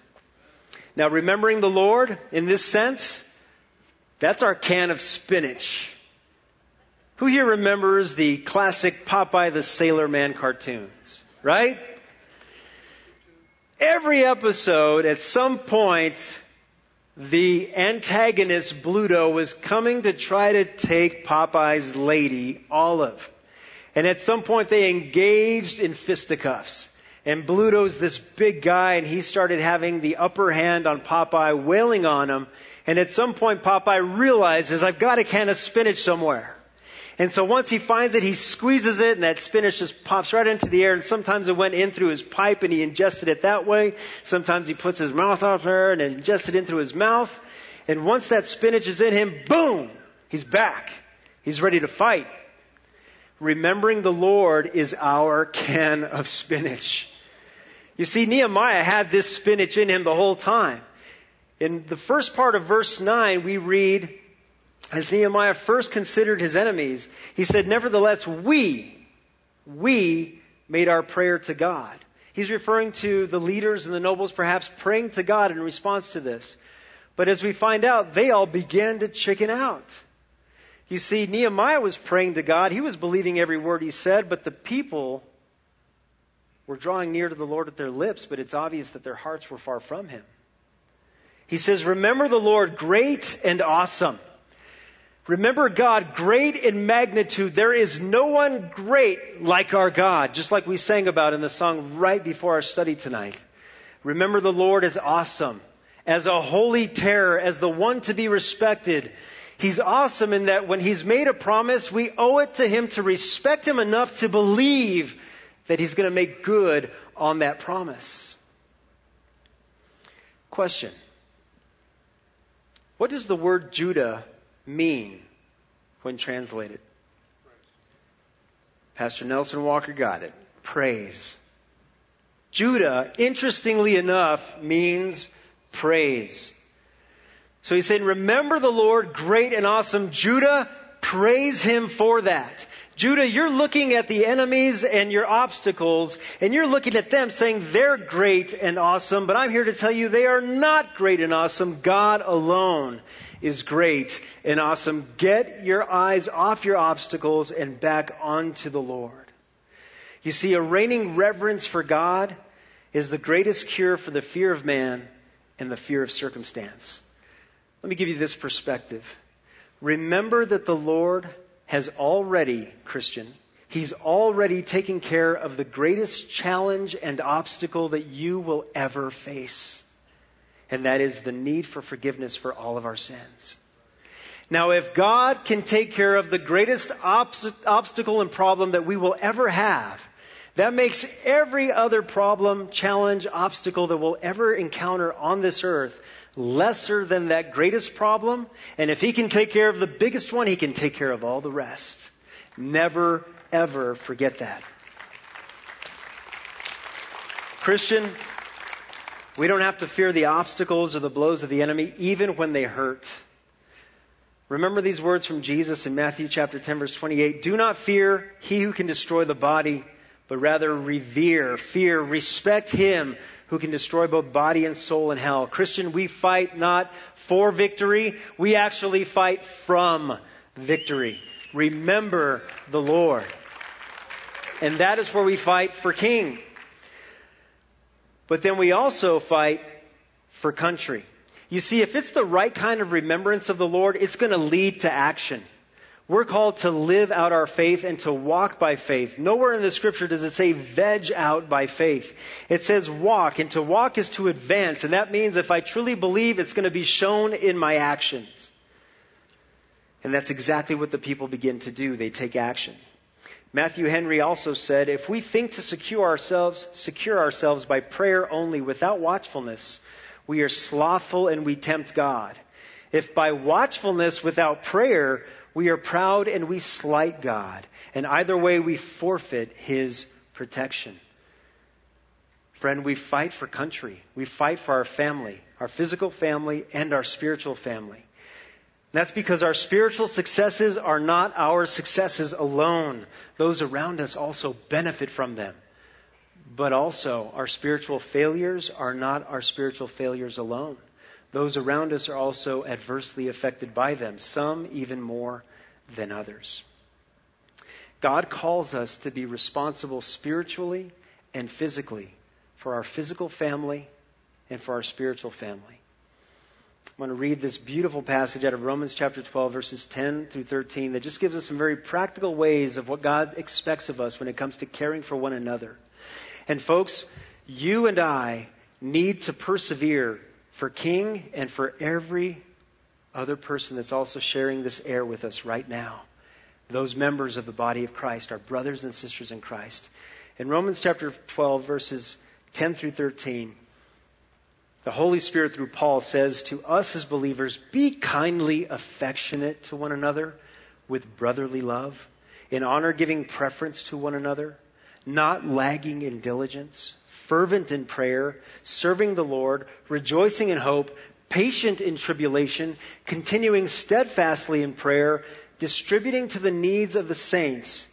[SPEAKER 3] Now remembering the Lord in this sense, that's our can of spinach. Who here remembers the classic Popeye the Sailor Man cartoons? Right? every episode, at some point, the antagonist Bluto was coming to try to take Popeye's lady, Olive. And at some point they engaged in fisticuffs. And Bluto's this big guy and he started having the upper hand on Popeye, wailing on him. And at some point Popeye realizes, I've got a can of spinach somewhere. And so once he finds it, he squeezes it and that spinach just pops right into the air. And sometimes it went in through his pipe and he ingested it that way. Sometimes he puts his mouth off there and ingests it in through his mouth. And once that spinach is in him, boom, he's back. He's ready to fight. Remembering the Lord is our can of spinach. You see, Nehemiah had this spinach in him the whole time. In the first part of verse 9, we read, as Nehemiah first considered his enemies, he said, Nevertheless, we, we made our prayer to God. He's referring to the leaders and the nobles perhaps praying to God in response to this. But as we find out, they all began to chicken out. You see, Nehemiah was praying to God. He was believing every word he said, but the people were drawing near to the Lord with their lips, but it's obvious that their hearts were far from him. He says, Remember the Lord great and awesome Remember God great in magnitude. There is no one great like our God, just like we sang about in the song right before our study tonight. Remember the Lord is awesome, as a holy terror, as the one to be respected. He's awesome in that when He's made a promise, we owe it to Him to respect Him enough to believe that He's going to make good on that promise. Question. What does the word Judah mean when translated? Pastor Nelson Walker got it. Praise. Judah, interestingly enough, means praise. So he's saying, remember the Lord, great and awesome. Judah, praise him for that. Judah, you're looking at the enemies and your obstacles, and you're looking at them saying they're great and awesome, but I'm here to tell you they are not great and awesome. God alone is great and awesome. Get your eyes off your obstacles and back onto the Lord. You see, a reigning reverence for God is the greatest cure for the fear of man and the fear of circumstance. Let me give you this perspective. Remember that the Lord has already, Christian, He's already taken care of the greatest challenge and obstacle that you will ever face and that is the need for forgiveness for all of our sins. Now, if God can take care of the greatest obstacle and problem that we will ever have, that makes every other problem, challenge, obstacle that we'll ever encounter on this earth lesser than that greatest problem. And if He can take care of the biggest one, He can take care of all the rest. Never, ever forget that. Christian, we don't have to fear the obstacles or the blows of the enemy, even when they hurt. Remember these words from Jesus in Matthew chapter 10 verse 28. Do not fear he who can destroy the body, but rather revere, fear, respect him who can destroy both body and soul in hell. Christian, we fight not for victory, we actually fight from victory. Remember the Lord. And that is where we fight for king. But then we also fight for country. You see, if it's the right kind of remembrance of the Lord, it's going to lead to action. We're called to live out our faith and to walk by faith. Nowhere in the scripture does it say veg out by faith. It says walk, and to walk is to advance, and that means if I truly believe, it's going to be shown in my actions. And that's exactly what the people begin to do. They take action. Matthew Henry also said, if we think to secure ourselves, secure ourselves by prayer only without watchfulness, we are slothful and we tempt God. If by watchfulness without prayer, we are proud and we slight God. And either way, we forfeit His protection. Friend, we fight for country. We fight for our family, our physical family and our spiritual family. That's because our spiritual successes are not our successes alone. Those around us also benefit from them. But also, our spiritual failures are not our spiritual failures alone. Those around us are also adversely affected by them, some even more than others. God calls us to be responsible spiritually and physically for our physical family and for our spiritual family. I'm going to read this beautiful passage out of Romans chapter 12, verses 10 through 13, that just gives us some very practical ways of what God expects of us when it comes to caring for one another. And folks, you and I need to persevere for King and for every other person that's also sharing this air with us right now. Those members of the body of Christ, our brothers and sisters in Christ. In Romans chapter 12, verses 10 through 13, the Holy Spirit through Paul says to us as believers, be kindly affectionate to one another with brotherly love, in honor giving preference to one another, not lagging in diligence, fervent in prayer, serving the Lord, rejoicing in hope, patient in tribulation, continuing steadfastly in prayer, distributing to the needs of the saints,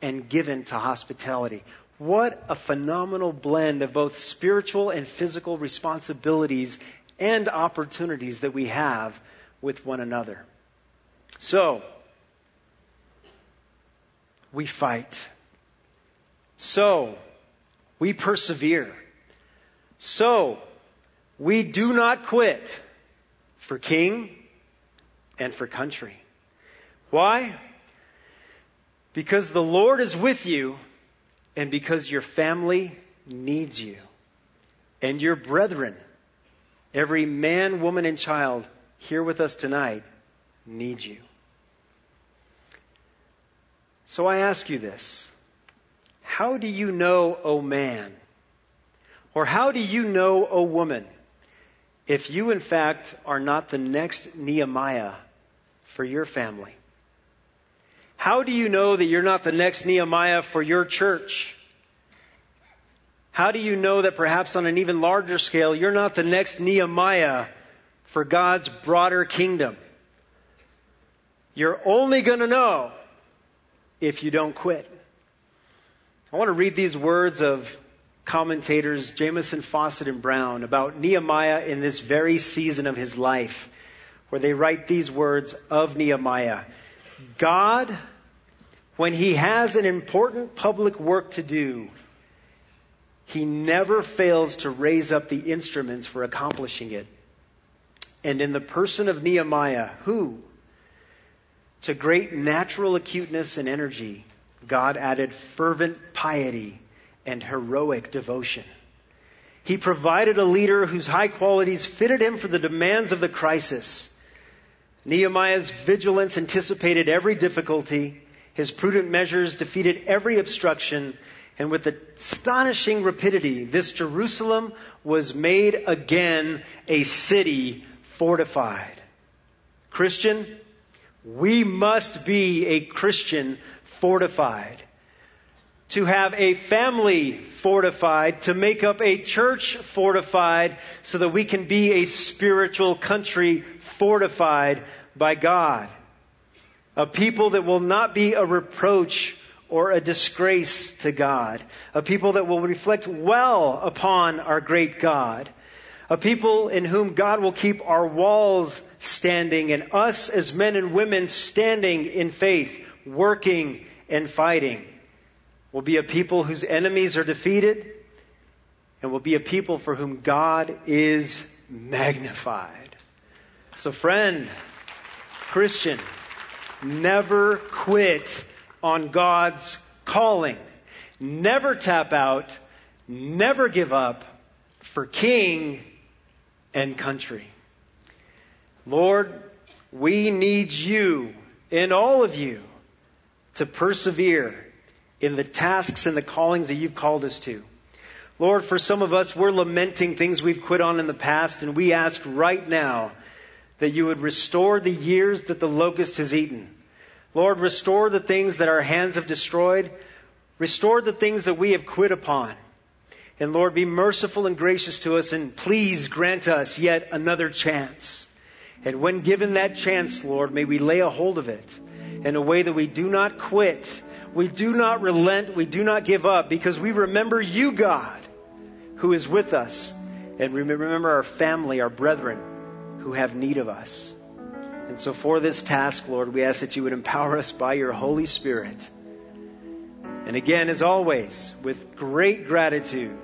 [SPEAKER 3] and given to hospitality. What a phenomenal blend of both spiritual and physical responsibilities and opportunities that we have with one another. So, we fight. So, we persevere. So, we do not quit for king and for country. Why? Because the Lord is with you and because your family needs you. And your brethren, every man, woman, and child here with us tonight, needs you. So I ask you this. How do you know, O oh man? Or how do you know, oh woman, if you in fact are not the next Nehemiah for your family? How do you know that you're not the next Nehemiah for your church? How do you know that perhaps on an even larger scale, you're not the next Nehemiah for God's broader kingdom? You're only going to know if you don't quit. I want to read these words of commentators Jamieson, Fausset, and Brown about Nehemiah in this very season of his life, where they write these words of Nehemiah. God, when he has an important public work to do, he never fails to raise up the instruments for accomplishing it. And in the person of Nehemiah, who, to great natural acuteness and energy, God added fervent piety and heroic devotion. He provided a leader whose high qualities fitted him for the demands of the crisis. Nehemiah's vigilance anticipated every difficulty. His prudent measures defeated every obstruction. And with astonishing rapidity, this Jerusalem was made again a city fortified. Christian, we must be a Christian fortified. To have a family fortified, to make up a church fortified, so that we can be a spiritual country fortified by God. A people that will not be a reproach or a disgrace to God. A people that will reflect well upon our great God. A people in whom God will keep our walls standing and us as men and women standing in faith, working and fighting. We'll be a people whose enemies are defeated and will be a people for whom God is magnified. So, friend, Christian, never quit on God's calling. Never tap out. Never give up for king and country. Lord, we need you and all of you to persevere in the tasks and the callings that you've called us to. Lord, for some of us, we're lamenting things we've quit on in the past, and we ask right now that you would restore the years that the locust has eaten. Lord, restore the things that our hands have destroyed. Restore the things that we have quit upon. And Lord, be merciful and gracious to us and please grant us yet another chance. And when given that chance, Lord, may we lay a hold of it in a way that we do not quit. We do not relent. We do not give up because we remember you, God, who is with us. And we remember our family, our brethren, who have need of us. And so for this task, Lord, we ask that you would empower us by your Holy Spirit. And again, as always, with great gratitude,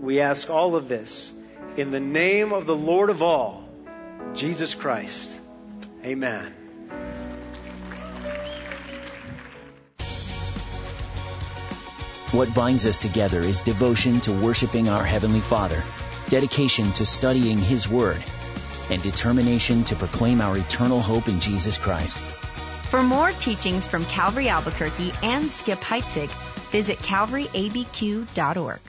[SPEAKER 3] we ask all of this in the name of the Lord of all, Jesus Christ. Amen.
[SPEAKER 2] What binds us together is devotion to worshiping our Heavenly Father, dedication to studying His Word, and determination to proclaim our eternal hope in Jesus Christ.
[SPEAKER 1] For more teachings from Calvary Albuquerque and Skip Heitzig, visit calvaryabq.org.